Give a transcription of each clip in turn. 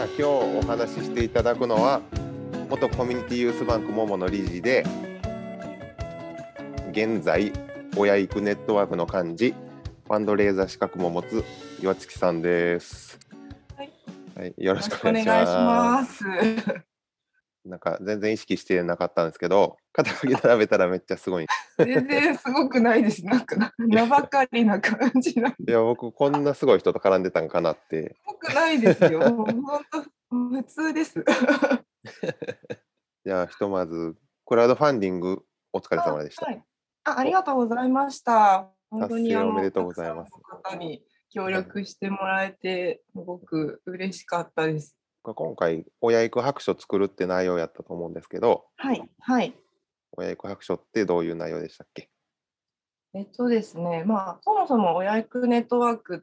じゃあ今日お話ししていただくのは元コミュニティユースバンクモモの理事で現在親育ネットワークの幹事ファンドレーザー資格も持つ岩月さんです。はい、はい、よろししくお願いしま。す。なんか全然意識してなかったんですけど、肩書き並べたらめっちゃすごい。い 全然すごくないです。なんか な名ばかりな感じなんで。や、僕こんなすごい人と絡んでたんかなって。すごくないですよ。本当普通です。じゃあひとまずクラウドファンディングお疲れ様でした。はい。あ、ありがとうございました。本当におめでとうございます方に協力してもらえてすごく嬉しかったです。今回親育白書作るって内容やったと思うんですけど、はいはい。親育白書ってどういう内容でしたっけ？えっとですね、まあ、そもそも親育ネットワークっ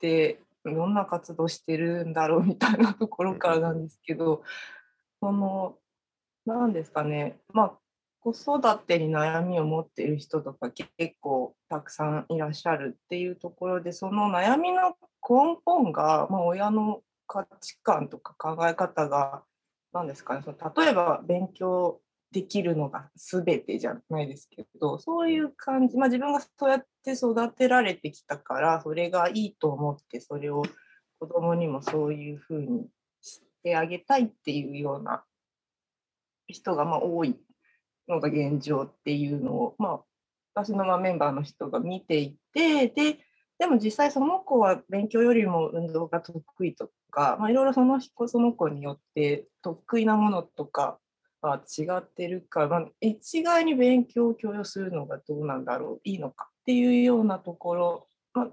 てどんな活動してるんだろうみたいなところからなんですけど、その、なんですかね、まあ、子育てに悩みを持っている人とか結構たくさんいらっしゃるっていうところで、その悩みの根本が、まあ、親の価値観とか考え方が、なんですかね、その例えば勉強できるのが全てじゃないですけど、そういう感じ、まあ、自分がそうやって育てられてきたから、それがいいと思って、それを子供にもそういうふうにしてあげたいっていうような人がまあ多いのが現状っていうのを、まあ、私のまメンバーの人が見ていて、で、でも実際その子は勉強よりも運動が得意とか、まあ、いろいろその子その子によって得意なものとかは違ってるから、まあ、一概に勉強を強要するのがどうなんだろう、いいのかっていうようなところ、まあ、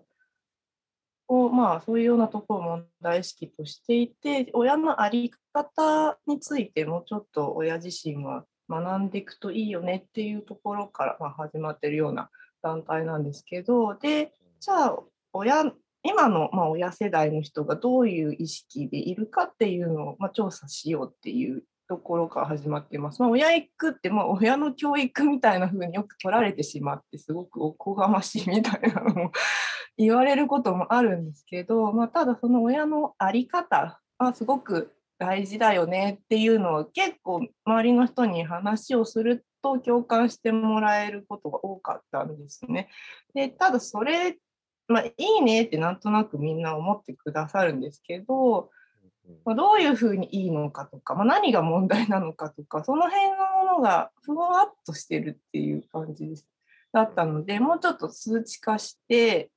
を、まあ、そういうようなところを問題意識としていて、親の在り方についてもうちょっと親自身は学んでいくといいよねっていうところから、まあ、始まってるような団体なんですけど、で、じゃあ親、今の、まあ、親世代の人がどういう意識でいるかっていうのを、まあ、調査しようっていうところから始まっています。まあ、親育って、まあ、親の教育みたいな風によく取られてしまって、すごくおこがましいみたいなのも 言われることもあるんですけど、まあ、ただその親の在り方はすごく大事だよねっていうのは結構周りの人に話をすると共感してもらえることが多かったんですね。でただそれ、まあ、いいねってなんとなくみんな思ってくださるんですけど、まあ、どういうふうにいいのかとか、まあ、何が問題なのかとかその辺のものがふわっとしてるっていう感じですだったのでもうちょっと数値化して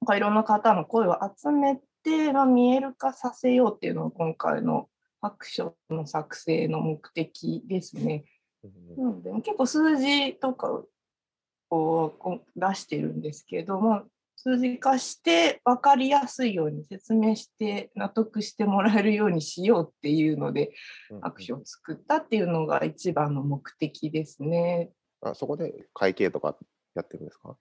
なんかいろんな方の声を集めて、まあ、見える化させようっていうのが今回の白書の作成の目的ですね。なので結構数字とかを出してるんですけど、まあ、数字化して分かりやすいように説明して納得してもらえるようにしようっていうので白書を作ったっていうのが一番の目的ですね。あそこで会計とかやってるんですか？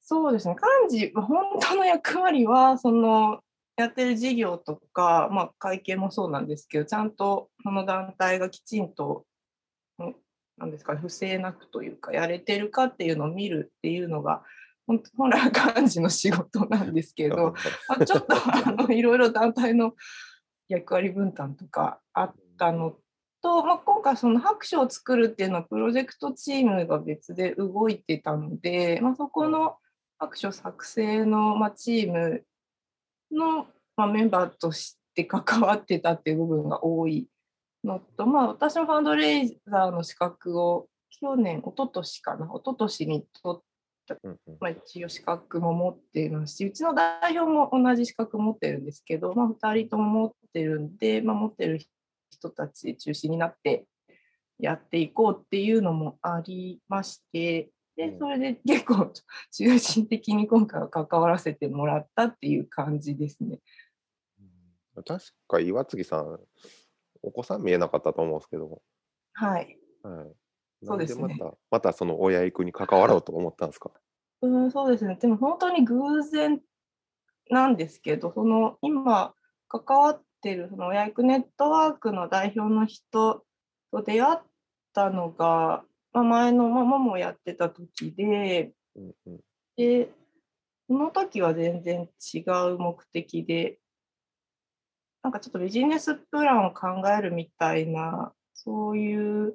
そうですね。幹事本当の役割はそのやってる事業とか、まあ、会計もそうなんですけどちゃんとその団体がきちんとなんですか、不正なくというかやれてるかっていうのを見るっていうのが本本来は幹事の仕事なんですけど、まあ、ちょっとあのいろいろ団体の役割分担とかあったのと、まあ、今回その白書を作るっていうのはプロジェクトチームが別で動いてたので、まあ、そこの白書作成の、まあ、チームの、まあ、メンバーとして関わってたっていう部分が多いのと、まあ、私のファンドレイザーの資格を去年、一昨年かな、一昨年に取った、まあ、一応資格も持っていますし、うちの代表も同じ資格持ってるんですけど、まあ、2人とも持ってるんで、まあ、持ってる人たち中心になってやっていこうっていうのもありまして、でそれで結構中心的に今回は関わらせてもらったっていう感じですね。確か岩杉さん、お子さん見えなかったと思うんですけど、はい。はい、そうですね。また、またその親育に関わろうと思ったんですか？うん、そうですね。でも本当に偶然なんですけど、その今関わってるその親育ネットワークの代表の人と出会ったのが、まあ、前のママもやってた時で、うんうん。で、その時は全然違う目的でなんかちょっとビジネスプランを考えるみたいな、そういう、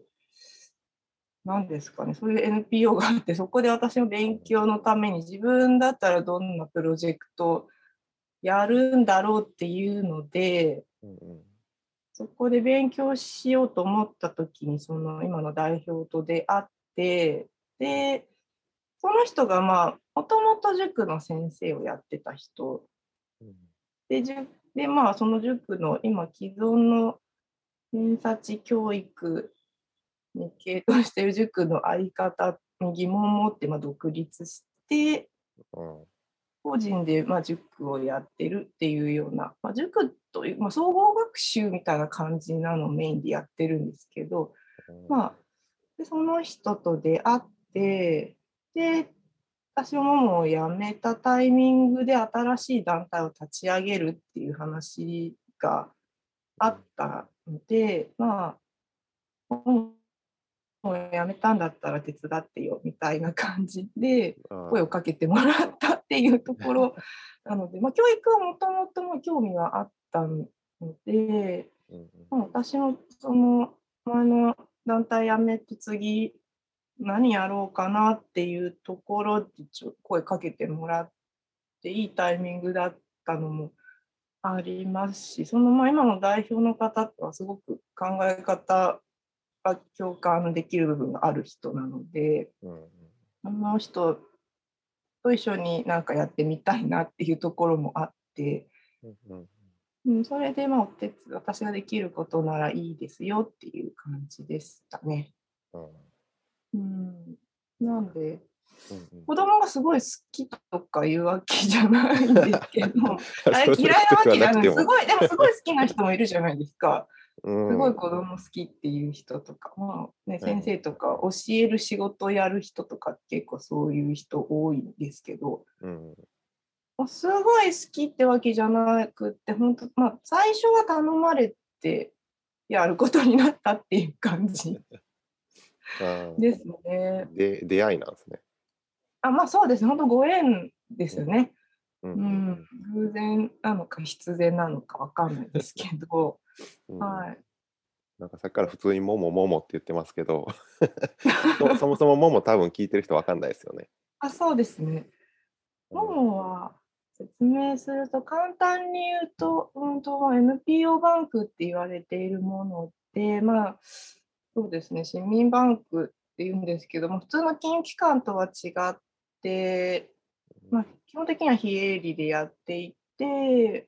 なんですかね、そういう NPO があって、そこで私の勉強のために自分だったらどんなプロジェクトをやるんだろうっていうので、うんうん。そこで勉強しようと思った時に、その今の代表と出会って、で、その人がまあ、もともと塾の先生をやってた人。うん。で、塾でまあ、その塾の今既存の偏差値教育に系統している塾のあり方に疑問を持ってまあ独立して、うん。個人でまあ塾をやってるっていうような、まあ、塾という、まあ、総合学習みたいな感じなのをメインでやってるんですけど、まあ、でその人と出会って、で、私もももを辞めたタイミングで新しい団体を立ち上げるっていう話があったので、まあ、もう辞めたんだったら手伝ってよみたいな感じでうん。声をかけてもらったっていうところ。なので、まあ、教育はもともとも興味はあったので、まあ私もその前の団体辞めて次何やろうかなっていうところでちょ声かけてもらっていいタイミングだったのもありますしそのまあ今の代表の方とはすごく考え方が共感できる部分がある人なのでうんうんあの人と一緒になんかやってみたいなっていうところもあって。うんそれでまあお手伝い私ができることならいいですよっていう感じでしたね。うんうん、なんでうんうん子供がすごい好きとかいうわけじゃないんですけど あれ嫌いなわけじゃないすごいでもすごい好きな人もいるじゃないですか。うんすごい子供好きっていう人とか、まあね、うん先生とか教える仕事をやる人とか結構そういう人多いんですけど、うんまあすごい好きってわけじゃなくって、本当、まあ、最初は頼まれてやることになったっていう感じ ですね。で出会いなんですね。あまあそうですね、本当ご縁ですよね。ううん、偶然なのか必然なのかわかんないですけど、うんはい。なんかさっきから普通にももももって言ってますけどそ そもそももも多分聞いてる人わかんないですよね。あそうですね。うんももは説明すると簡単に言うと、本当は NPO バンクって言われているもので、まあ、そうですね、市民バンクっていうんですけども、普通の金融機関とは違って、まあ、基本的には非営利でやっていて、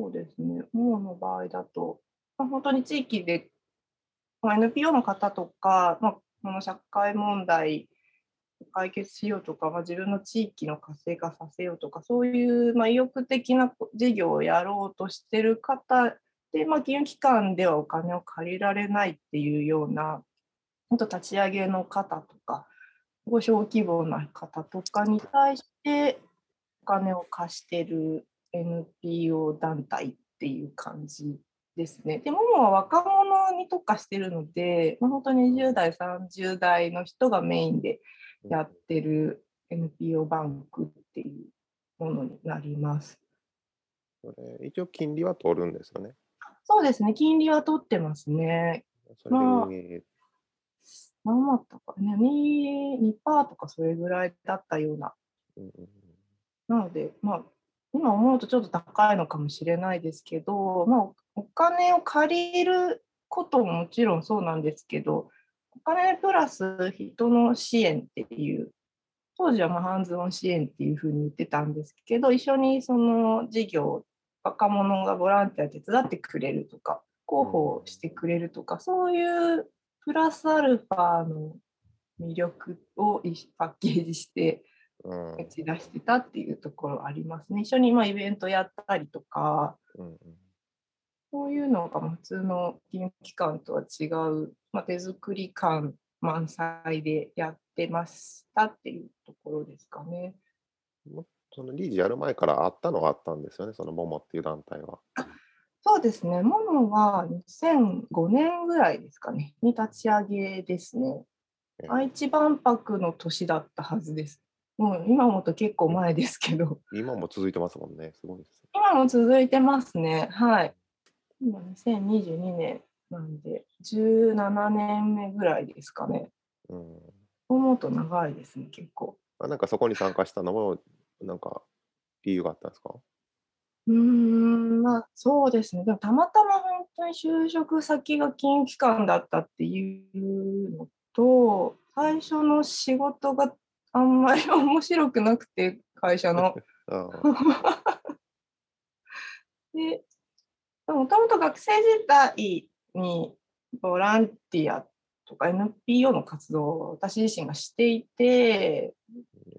そうですね、ももの場合だと、まあ、本当に地域で、まあ、NPO の方とか、まあ、この社会問題解決しようとか、まあ、自分の地域の活性化させようとか、そういう、まあ、意欲的な事業をやろうとしてる方で、まあ、金融機関ではお金を借りられないっていうような、本当立ち上げの方とか、ご小規模な方とかに対してお金を貸してる NPO 団体っていう感じですね。でももは若者に特化してるので、まあ、本当に20代、30代の人がメインでやってる NPO バンクっていうものになります。これ一応金利は取るんですよね。そうですね、金利は取ってますね。まあ何だったかね、2%, 2とかそれぐらいだったような。うんうんなので、まあ、今思うとちょっと高いのかもしれないですけど、まあ、お金を借りることももちろんそうなんですけど、お金プラス人の支援っていう、当時はまハンズオン支援っていうふうに言ってたんですけど、一緒にその事業、若者がボランティア手伝ってくれるとか、広報してくれるとか、そういうプラスアルファの魅力をパッケージして打ち出してたっていうところありますね。一緒にまあイベントやったりとか、うんうんそういうのがまあ普通の金融機関とは違う、まあ、手作り感満載でやってましたっていうところですかね。その理事やる前からあったのはあったんですよね、そのモモっていう団体は。そうですね。モノは2005年ぐらいですかね、に立ち上げですね。え愛知万博の年だったはずです。もう今思うと結構前ですけど、今も続いてますもんね、すごいです。今も続いてますね。はい。今2022年なんで、17年目ぐらいですかね。うん。思うと長いですね、結構。あなんかそこに参加したのも、なんか理由があったんですか？うーん、まあそうですね。でもたまたま本当に就職先が金融機関だったっていうのと、最初の仕事があんまり 面白くなくて、会社の。あ で、もともと学生時代にボランティアとか NPO の活動を私自身がしていて、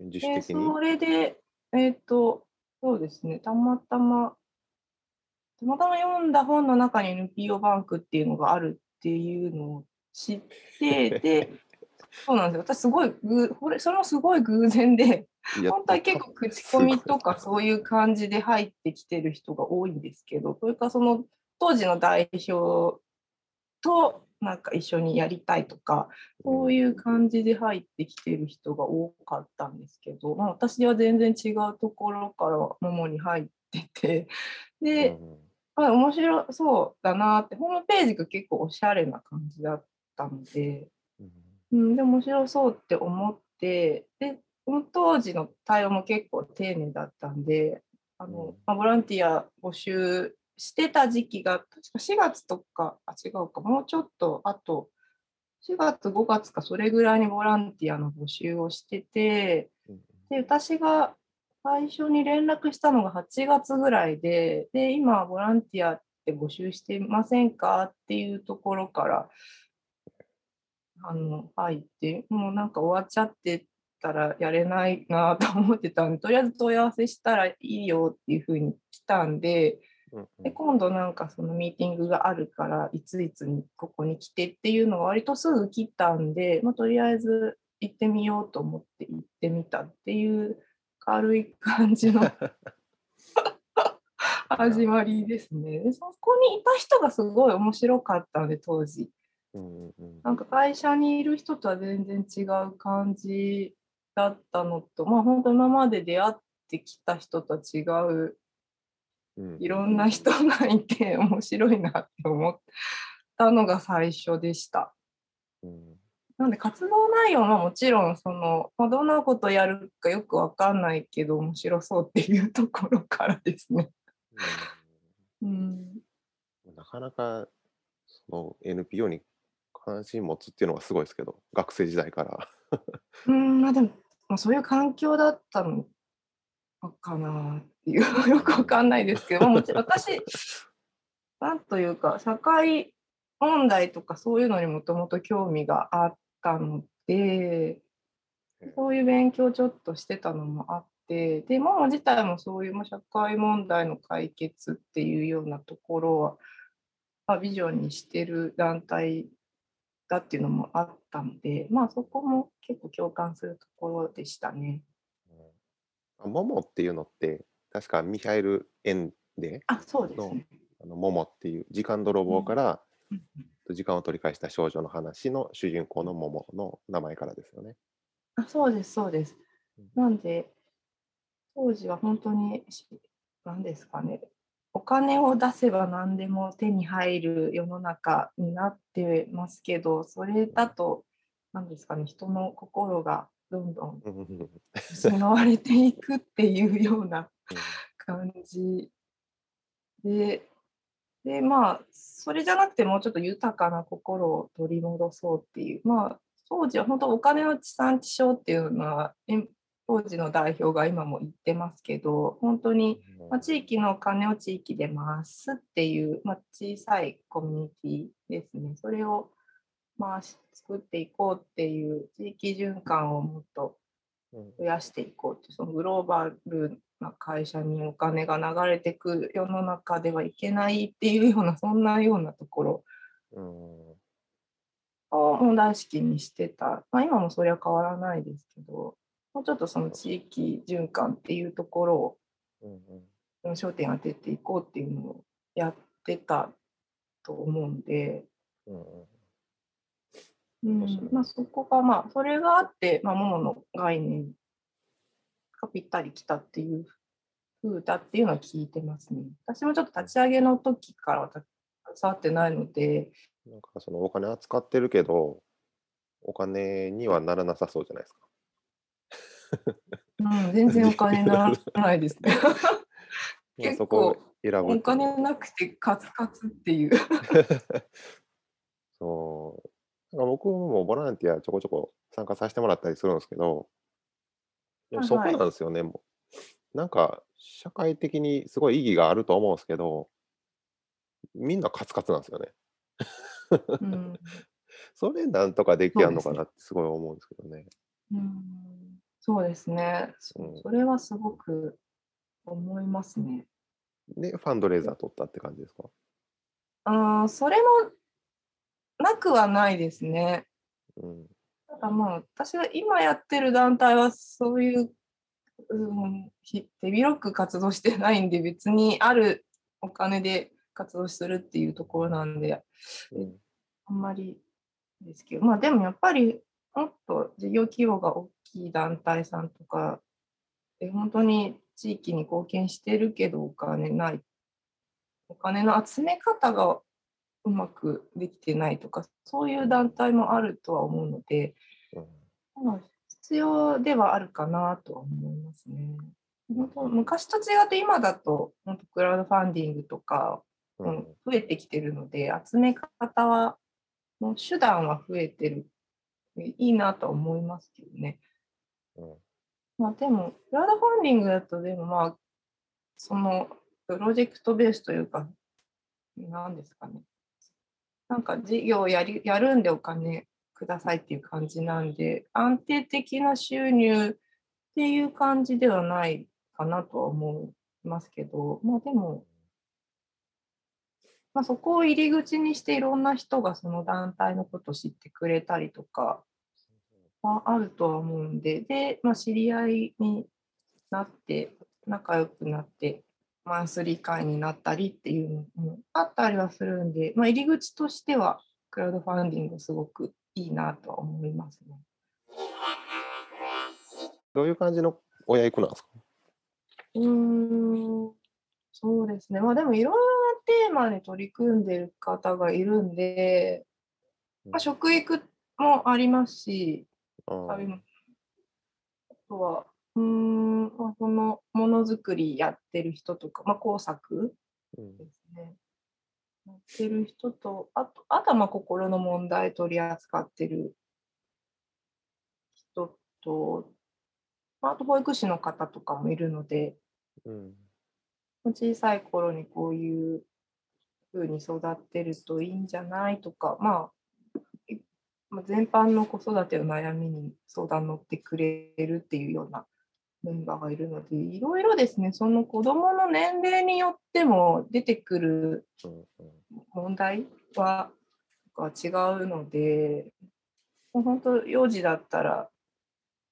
自主で的に？それで、えっ、と、そうですね、たまたま、たまたま読んだ本の中に NPO バンクっていうのがあるっていうのを知って、で、そうなんですよ。私すごいぐ、これ、それもすごい偶然で、本当は結構口コミとか そういう感じで入ってきてる人が多いんですけど、それからその当時の代表となんか一緒にやりたいとか、そういう感じで入ってきてる人が多かったんですけど、まあ、私は全然違うところからももに入ってて、で、あ面白そうだなって、ホームページが結構おしゃれな感じだったので、うん、で面白そうって思って、で、当時の対応も結構丁寧だったんで、あのうん。まあ、ボランティア募集してた時期が、確か4月とか、あ、違うか、もうちょっと、あと、4月、5月か、それぐらいにボランティアの募集をしてて、で、私が最初に連絡したのが8月ぐらいで、で、今、ボランティアって募集してませんかっていうところから、あの、入って、もうなんか終わっちゃってたらやれないなと思ってたんで、とりあえず問い合わせしたらいいよっていうふうに来たんで、で、今度なんかそのミーティングがあるから、いついつにここに来てっていうのが割とすぐ来たんで、まあ、とりあえず行ってみようと思って行ってみたっていう軽い感じの 始まりですね。で、そこにいた人がすごい面白かったので、当時。うんうんなんか会社にいる人とは全然違う感じだったのと、まあ本当今まで出会ってきた人とは違ううん。いろんな人がいて 面白いなって思ったのが最初でした。うん。なので活動内容はもちろんその、まあ、どんなことやるかよくわかんないけど面白そうっていうところからですね。うん、うん。なかなかその NPO に関心持つっていうのがすごいですけど、学生時代から。うんまあでも、まあ、そういう環境だったのかなっていうよくわかんないですけど、ま あもちろん私なんというか社会問題とかそういうのにもともと興味があったのでそういう勉強をちょっとしてたのもあってでモモ自体もそういうまあ社会問題の解決っていうようなところは、まあ、ビジョンにしてる団体だっていうのもあったのでまあそこも結構共感するところでしたね。あモモっていうのって、確かミハエル・エンデあそうですね。あのモモっていう時間泥棒からうん時間を取り返した少女の話の主人公のモモの名前からですよね。あそうです、そうですうん。なんで、当時は本当に、し何ですかね、お金を出せば何でも手に入る世の中になってますけど、それだと、何ですかね、人の心がどんどん失われていくっていうような感じで、で、まあ、それじゃなくてもうちょっと豊かな心を取り戻そうっていう、まあ、当時は本当お金の地産地消っていうのは、当時の代表が今も言ってますけど、本当に、まあ、地域のお金を地域で回すっていう、まあ、小さいコミュニティですね。それを回し作っていこうっていう地域循環をもっとうん。増やしていこうってそのグローバルな会社にお金が流れてく世の中ではいけないっていうようなそんなようなところうん。を問題意識にしてた、まあ、今もそれは変わらないですけどもうちょっとその地域循環っていうところをうんうん。うん焦点当てていこうっていうのをやってたと思うんで、うんうん。うんまあ、そこがまあそれがあって、まあ、ももの概念がぴったりきたっていう風だっていうのは聞いてますね。私もちょっと立ち上げの時から私携わってないので、なんかそのお金扱ってるけど、お金にはならなさそうじゃないですか。うん、全然お金にならないですね。まあ結そこを構お金なくてカツカツっていう。そう。なんか僕もボランティアちょこちょこ参加させてもらったりするんですけど、でもそこはいはいなんですよね、もう。なんか、社会的にすごい意義があると思うんですけど、みんなカツカツなんですよね。うん それなんとかできやんのかなってすごい思うんですけどね。うんそうですね。そうんそれはすごく思いますね。で、ファンドレーザー取ったって感じですか？あーそれもなくはないですね。うん。ただまあ、私が今やってる団体はそういう、うん、ひ手広く活動してないんで、別にあるお金で活動するっていうところなんで、うん。あんまりですけど、まあでもやっぱりもっと事業規模が大きい団体さんとかで、本当に地域に貢献してるけどお金ない、お金の集め方がうまくできてないとか、そういう団体もあるとは思うので、うんまあ必要ではあるかなとは思いますね。本当昔と違って今だと本当クラウドファンディングとかううんん、増えてきてるので、集め方は、もう手段は増えてる。いいなとは思いますけどね。まあでも、クラウドファンディングだと、でもまあ、そのプロジェクトベースというか、なんですかね。なんか事業をやりやるんでお金くださいっていう感じなんで、安定的な収入っていう感じではないかなとは思いますけど、まあでも、まあ、そこを入り口にしていろんな人がその団体のことを知ってくれたりとかはあるとは思うんで、で、まあ、知り合いになって、仲良くなって、マンスリー会になったりっていうのもあったりはするんで、まあ、入り口としてはクラウドファンディングすごくいいなとは思いますね。どういう感じの親役なんですか？うーん、そうですね。まあでもいろんなテーマに取り組んでる方がいるんで、まあ、食育もありますし、うんありますあとは、うーん、まあ、そのものづくりやってる人とか、まあ、工作うん。ですね。やってる人と、あと、あとはまあ心の問題取り扱ってる人と、まああと保育士の方とかもいるので、うん。小さい頃にこういう風に育ってるといいんじゃないとか、まあ、いまあ全般の子育ての悩みに相談乗ってくれるっていうようなメンバーがいるので、いろいろですね、その子どもの年齢によっても出てくる問題は違うので、本当、幼児だったら、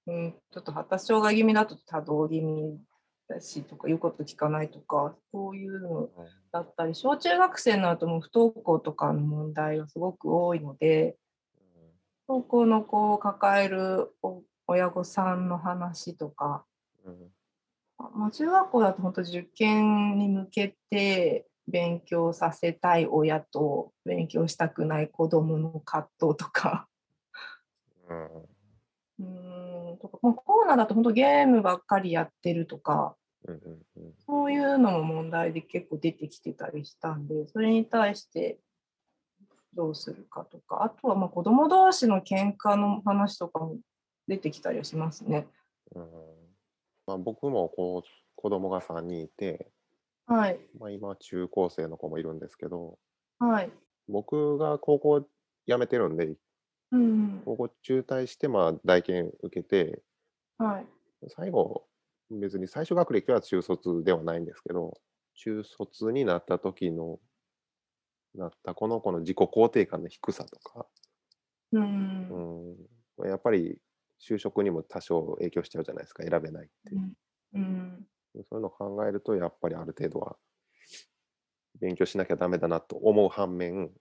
うん、ちょっと発達障害気味だと多動気味だしとか、言うこと聞かないとか、そういうのだったり、小中学生になるとも不登校とかの問題がすごく多いので、不登校の子を抱えるお親御さんの話とか、うん。まあ、中学校だと本当受験に向けて勉強させたい親と勉強したくない子どもの葛藤とか。うん。ん。とか、まあ、コロナだと本当ゲームばっかりやってるとか。うんうんうん。そういうのも問題で結構出てきてたりしたんでそれに対してどうするかとかあとはまあ子ども同士の喧嘩の話とかも出てきたりはしますね。うん。まあ、僕もこう子供が3人いて、はい、まあ、今中高生の子もいるんですけどはい。僕が高校辞めてるんでうん高校中退してまあ大研受けてはい。最後別に最初学歴は中卒ではないんですけど中卒になった時のなったこの子の自己肯定感の低さとか、うん。うん、やっぱり就職にも多少影響しちゃうじゃないですか選べないって。うん。うん。そういうのを考えるとやっぱりある程度は勉強しなきゃダメだなと思う反面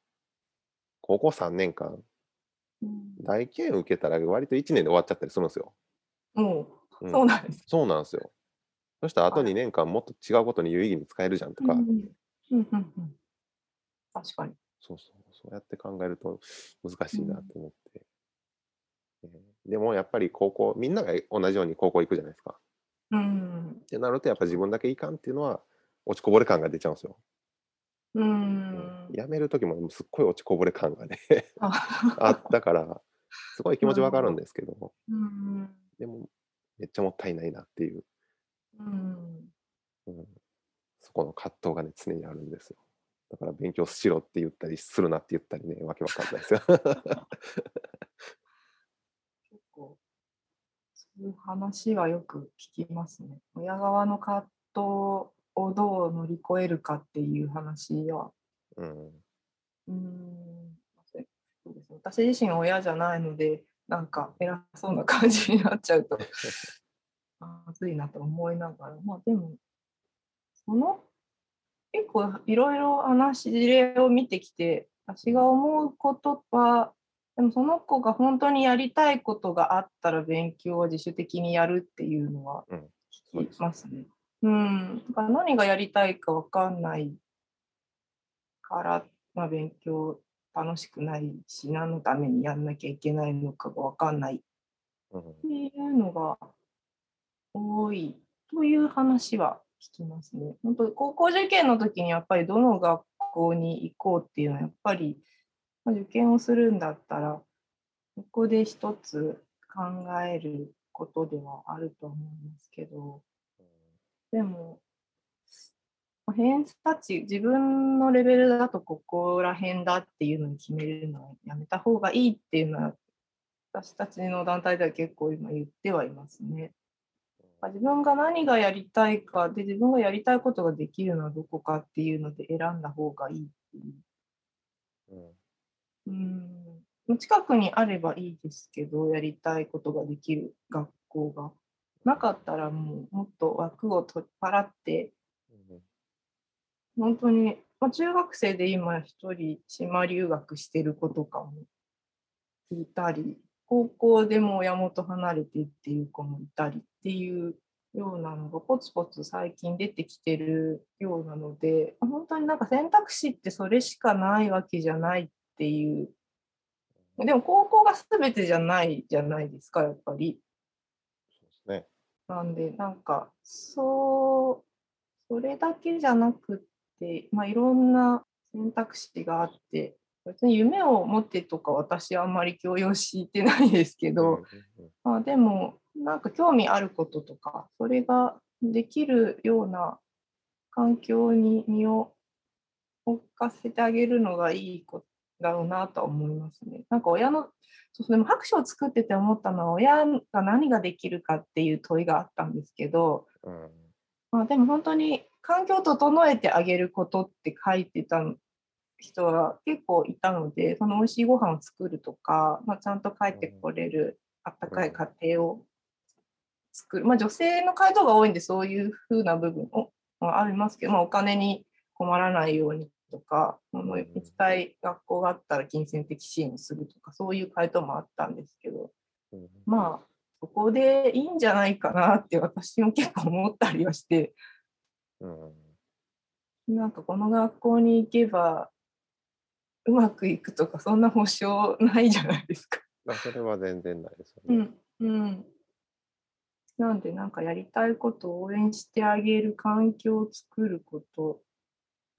高校3年間うん。大研受けたら割と1年で終わっちゃったりするんですよ。もう、うん。そうなんです。そうなんですよ。そしたらあとはい2年間もっと違うことに有意義に使えるじゃんとか、うん。うんうんうん確かに。そうそう、そうやって考えると難しいなと思って。えーでもやっぱり高校、みんなが同じように高校行くじゃないですか。うん。ってなると、やっぱ自分だけいかんっていうのは、落ちこぼれ感が出ちゃうんですよ。ううんん。辞める時もすっごい落ちこぼれ感がねあ あったから、すごい気持ちわかるんですけど、うん。でも、めっちゃもったいないなっていう、うん。うん、そこの葛藤がね、常にあるんですよ。だから勉強しろって言ったり、するなって言ったりね、わけわかんないですよ。結構、そういう話はよく聞きますね。親側の葛藤をどう乗り越えるかっていう話は。うん、うーん。そうですね私自身親じゃないので、なんか偉そうな感じになっちゃうと、まずいなと思いながら、まあでも、その、結構いろいろ話、事例を見てきて、私が思うことは、でもその子が本当にやりたいことがあったら勉強を自主的にやるっていうのは聞きますね。うん。だから何がやりたいかわかんないから、まあ、勉強楽しくないし、何のためにやんなきゃいけないのかがわかんないっうんていうのが多いという話は聞きますね。本当高校受験の時にやっぱりどの学校に行こうっていうのはやっぱりま受験をするんだったらここで一つ考えることではあると思いますけどでも偏差値自分のレベルだとここら辺だっていうのに決めるのはやめた方がいいっていうのは私たちの団体では結構今言ってはいますね。自分が何がやりたいかで自分がやりたいことができるのはどこかっていうので選んだ方がいいっていう。うんうん近くにあればいいですけど、やりたいことができる学校が。なかったらもうもっと枠を取っ払って、本当に、まあ、中学生で今一人島留学してる子とかもいたり、高校でも親元離れてっていう子もいたりっていうようなのがポツポツ最近出てきてるようなので、本当になんか選択肢ってそれしかないわけじゃないっていう。でも高校が全てじゃないじゃないですか、やっぱり。そうですね。なんで、なんか、そう、それだけじゃなくって、まあ、いろんな選択肢があって、別に夢を持ってとか私はあんまり強要してないですけど、まあ、でも、なんか興味あることとか、それができるような環境に身を置かせてあげるのがいいことだろうなとは思いますね。なんか親の、そうでも白書を作ってて思ったのは、親が何ができるかっていう問いがあったんですけど、うんまあ、でも本当に環境を整えてあげることって書いてた人が結構いたので、その美味しいご飯を作るとか、まあ、ちゃんと帰ってこれるあったかい家庭を作る。まあ、女性の回答が多いんで、そういうふうな部分もまあありますけど、まあ、お金に困らないようにとか、その行きたい学校があったら金銭的支援をするとか、そういう回答もあったんですけど、うん。まあ、そこでいいんじゃないかなって私も結構思ったりはして、うん。なんかこの学校に行けばうまくいくとか、そんな保証ないじゃないですか。まあそれは全然ないですよね。うん。うん。なんで、なんかやりたいことを応援してあげる環境を作ること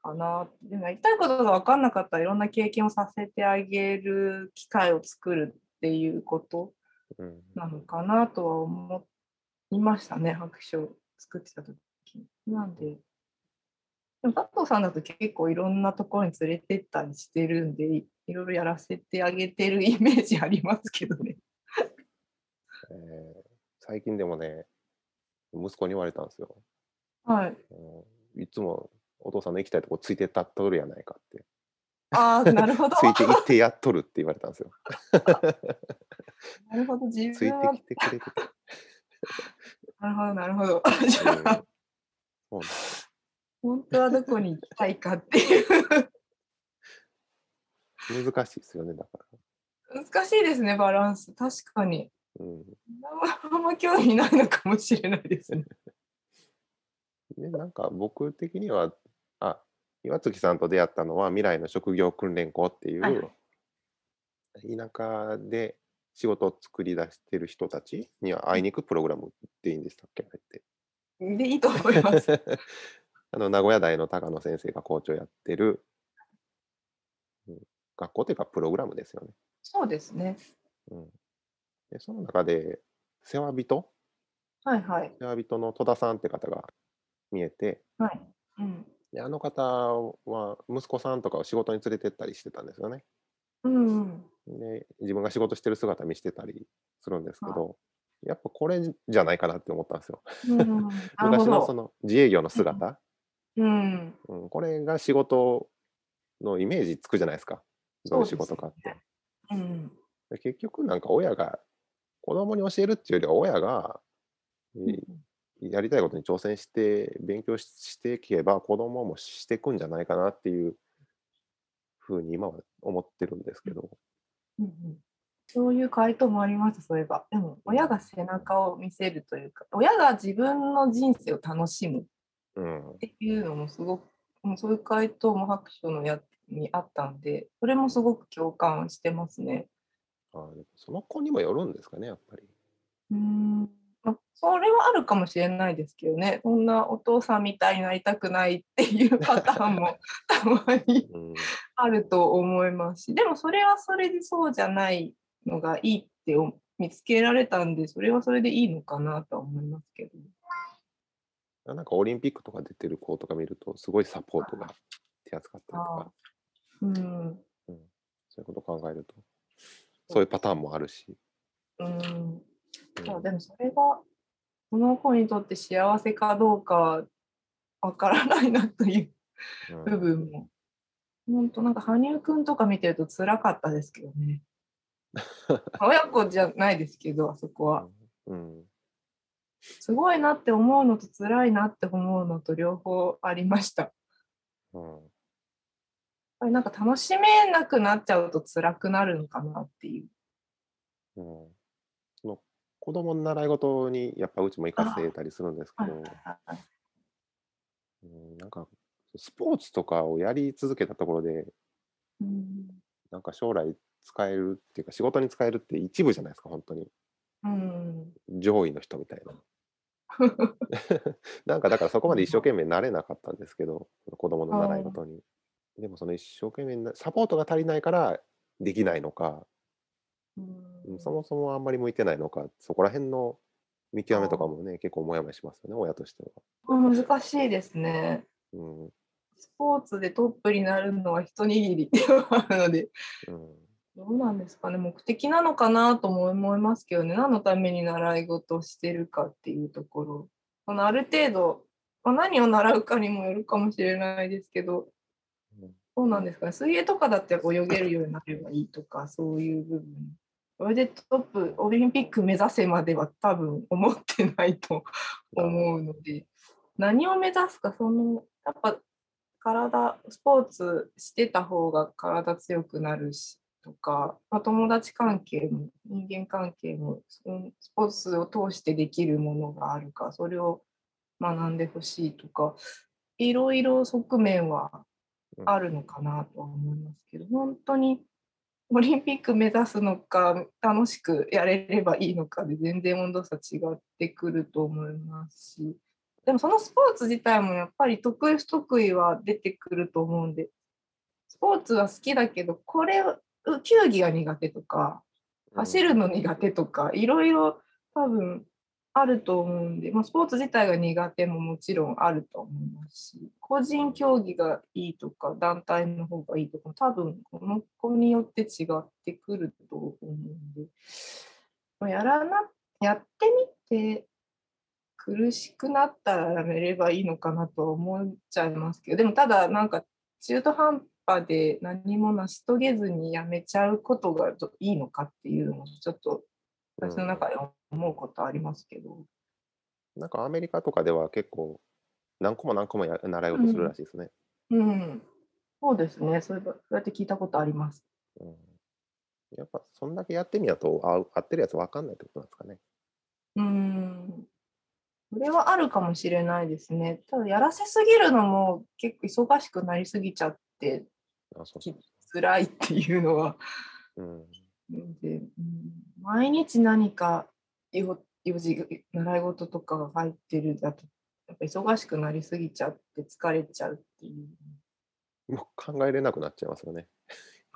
かな。でもやりたいことが分かんなかったらいろんな経験をさせてあげる機会を作るっていうことうんなのかなとは思いましたね、白書を作ってた時に。なんで、でも佐藤さんだと結構いろんなところに連れてったりしてるんで、いいろいろやらせてあげてるイメージありますけどね。えー最近でもね、息子に言われたんですよ。はい。うんいつもお父さんの行きたいとこついてったっとるやないかって。ああ、なるほど つ。いて行ってやっとるって言われたんですよ。なるほど、自ついてきてくれてて。なるほど、なるほど。そうなんです本当はどこに行きたいかっていう。難しいですよね、だから。難しいですね、バランス。確かに。うんあんま興味ないのかもしれないですね。でなんか僕的には、あ岩月さんと出会ったのは未来の職業訓練校っていう、はい田舎で仕事を作り出してる人たちには会いに行くプログラムっていいんでしたっけあれって。で、いいと思います。あの名古屋大の高野先生が校長やってる、うん学校というかプログラムですよね。そうですね。うん、でその中で世話人？はいはい。世話人の戸田さんって方が見えてはい。うん。であの方は息子さんとかを仕事に連れてったりしてたんですよね。うんうん。で自分が仕事してる姿見せてたりするんですけど、やっぱこれじゃないかなって思ったんですよ。うん、昔のそど。の自営業の姿、うん。うんこれが仕事のイメージつくじゃないですか。どういう仕事かって。うん。で結局なんか親が子供に教えるっていうよりは親がいやりたいことに挑戦して勉強ししていけば子供もしていくんじゃないかなっていうふうに今は思ってるんですけど。うんうんそういう回答もあります、そういえば。でも、親が背中を見せるというか、親が自分の人生を楽しむっうんていうのもすごく、うんそういう回答も白書のやにあったんで、それもすごく共感してますね。あでもその子にもよるんですかねやっぱり。うーんまあそれはあるかもしれないですけどね、そんなお父さんみたいになりたくないっていうパターンも たまにうんあると思いますし、でもそれはそれでそうじゃないのがいいってお見つけられたんで、それはそれでいいのかなとは思いますけど。なんかオリンピックとか出てる子とか見るとすごいサポートが手厚かったりとか、うん、そういうことを考えるとそういうパターンもあるし。うん、うん。そうでもそれがその子にとって幸せかどうかはわからないなといううん。部分も。本当なんか羽生くんとか見てると辛かったですけどね。親子じゃないですけど、あそこは。うんすごいなって思うのと辛いなって思うのと両方ありました。やっうんぱりなんか楽しめなくなっちゃうと辛くなるのかなっていう。うん。その子供の習い事にやっぱうちも行かせたりするんですけはいど、うん。なんかスポーツとかをやり続けたところでうん。なんか将来使えるっていうか仕事に使えるって一部じゃないですか本当に。うん上位の人みたいな。なんかだからそこまで一生懸命なれなかったんですけど子供の習い事に。でもその一生懸命なサポートが足りないからできないのか、うん。そもそもあんまり向いてないのかそこら辺の見極めとかもね結構モヤモヤしますよね親としては。難しいですね。うん。スポーツでトップになるのは一握りではあるので、うんどうなんですかね、目的なのかなとも思いますけどね、何のために習い事をしてるかっていうところ、このある程度、まあ、何を習うかにもよるかもしれないですけど、うんそうなんですかね、水泳とかだって泳げるようになればいいとか、そういう部分。それでトップ、オリンピック目指せまでは多分思ってないと思うので、何を目指すか、その、やっぱ体、スポーツしてた方が体強くなるし、とか、まあ、友達関係も人間関係もスポーツを通してできるものがあるかそれを学んでほしいとかいろいろ側面はあるのかなとは思いますけど本当にオリンピック目指すのか楽しくやれればいいのかで全然温度差違ってくると思いますしでもそのスポーツ自体もやっぱり得意不得意は出てくると思うんでスポーツは好きだけどこれ球技が苦手とか走るの苦手とかいろいろ多分あると思うんで、まあ、スポーツ自体が苦手ももちろんあると思いますし個人競技がいいとか団体の方がいいとか多分この子によって違ってくると思うんで、まあやらなやってみて苦しくなったらやめればいいのかなとは思っちゃいますけどでもただなんか中途半端で何も成し遂げずにやめちゃうことがどいいのかっていうのもちょっと私の中で思うことありますけど。なんかアメリカとかでは結構何個も何個もや習い事するらしいですね。うん、そうですねそういえばそうやって聞いたことあります。うんやっぱそんだけやってみやと合う合ってるやつ分かんないってことなんですかね。うんそれはあるかもしれないですね。ただ、やらせすぎるのも結構忙しくなりすぎちゃって、あそうき辛いっていうのは。うんで、うん毎日何かよ用事、習い事とかが入ってるだと、やっぱ忙しくなりすぎちゃって疲れちゃうっていう。もう考えれなくなっちゃいますよね。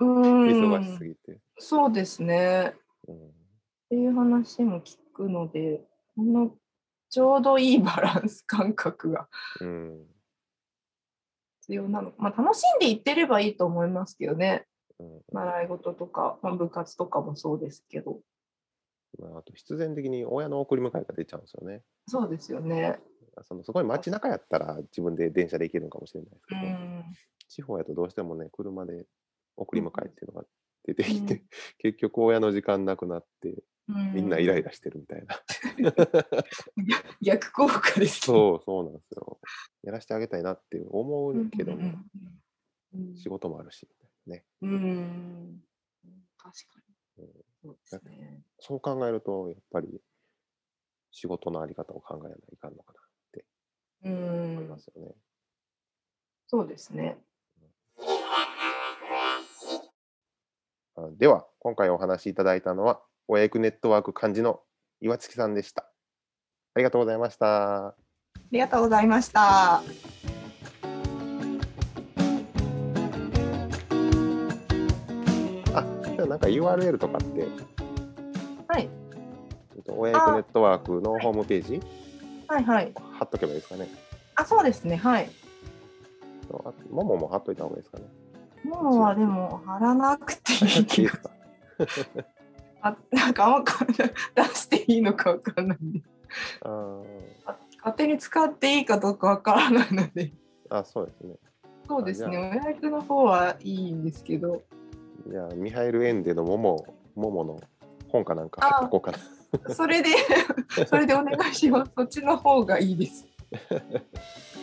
うーん忙しすぎて。そうですね。うんっていう話も聞くので、このちょうどいいバランス感覚がうん必要なのか。まあ、楽しんでいってればいいと思いますけどね。うん習い事とか、まあ、部活とかもそうですけど。まあ、あと必然的に親の送り迎えが出ちゃうんですよね。そうですよね。そのすごい街中やったら自分で電車で行けるのかもしれないですうけど、ん。地方やとどうしてもね、車で送り迎えっていうのが出てきて、うん 結局親の時間なくなって、みんなイライラしてるみたいな。逆効果ですね。そう、そうなんですよ。やらせてあげたいなって思うけども、うんうんうん仕事もあるし、ね。うんうん。確かにうん。そうね。そう考えると、やっぱり仕事のあり方を考えないといかんのかなってう思いんま。すよね。そうですね。あでは、今回お話しいただいたのは、親育ネットワーク幹事の岩月さんでした。ありがとうございました。ありがとうございました。あ、じゃあなんか URL とかって、はい。えっと親育ネットワークのホームページはいはい。貼っとけばいいですかね。あ、そうですね。はい。あももも貼っといた方がいいですかね。ももはでも貼らなくていいですかあなんかあんまか出していいのかわかんない。んであー。勝手に使っていいかどうかわからないので。あ、そうですね。そうですね。あ親役の方はいいんですけど。じゃあ、ミハエル・エンデのもも、ももの本かなんか貼っとこうかな。それでそれでお願いします。そっちの方がいいです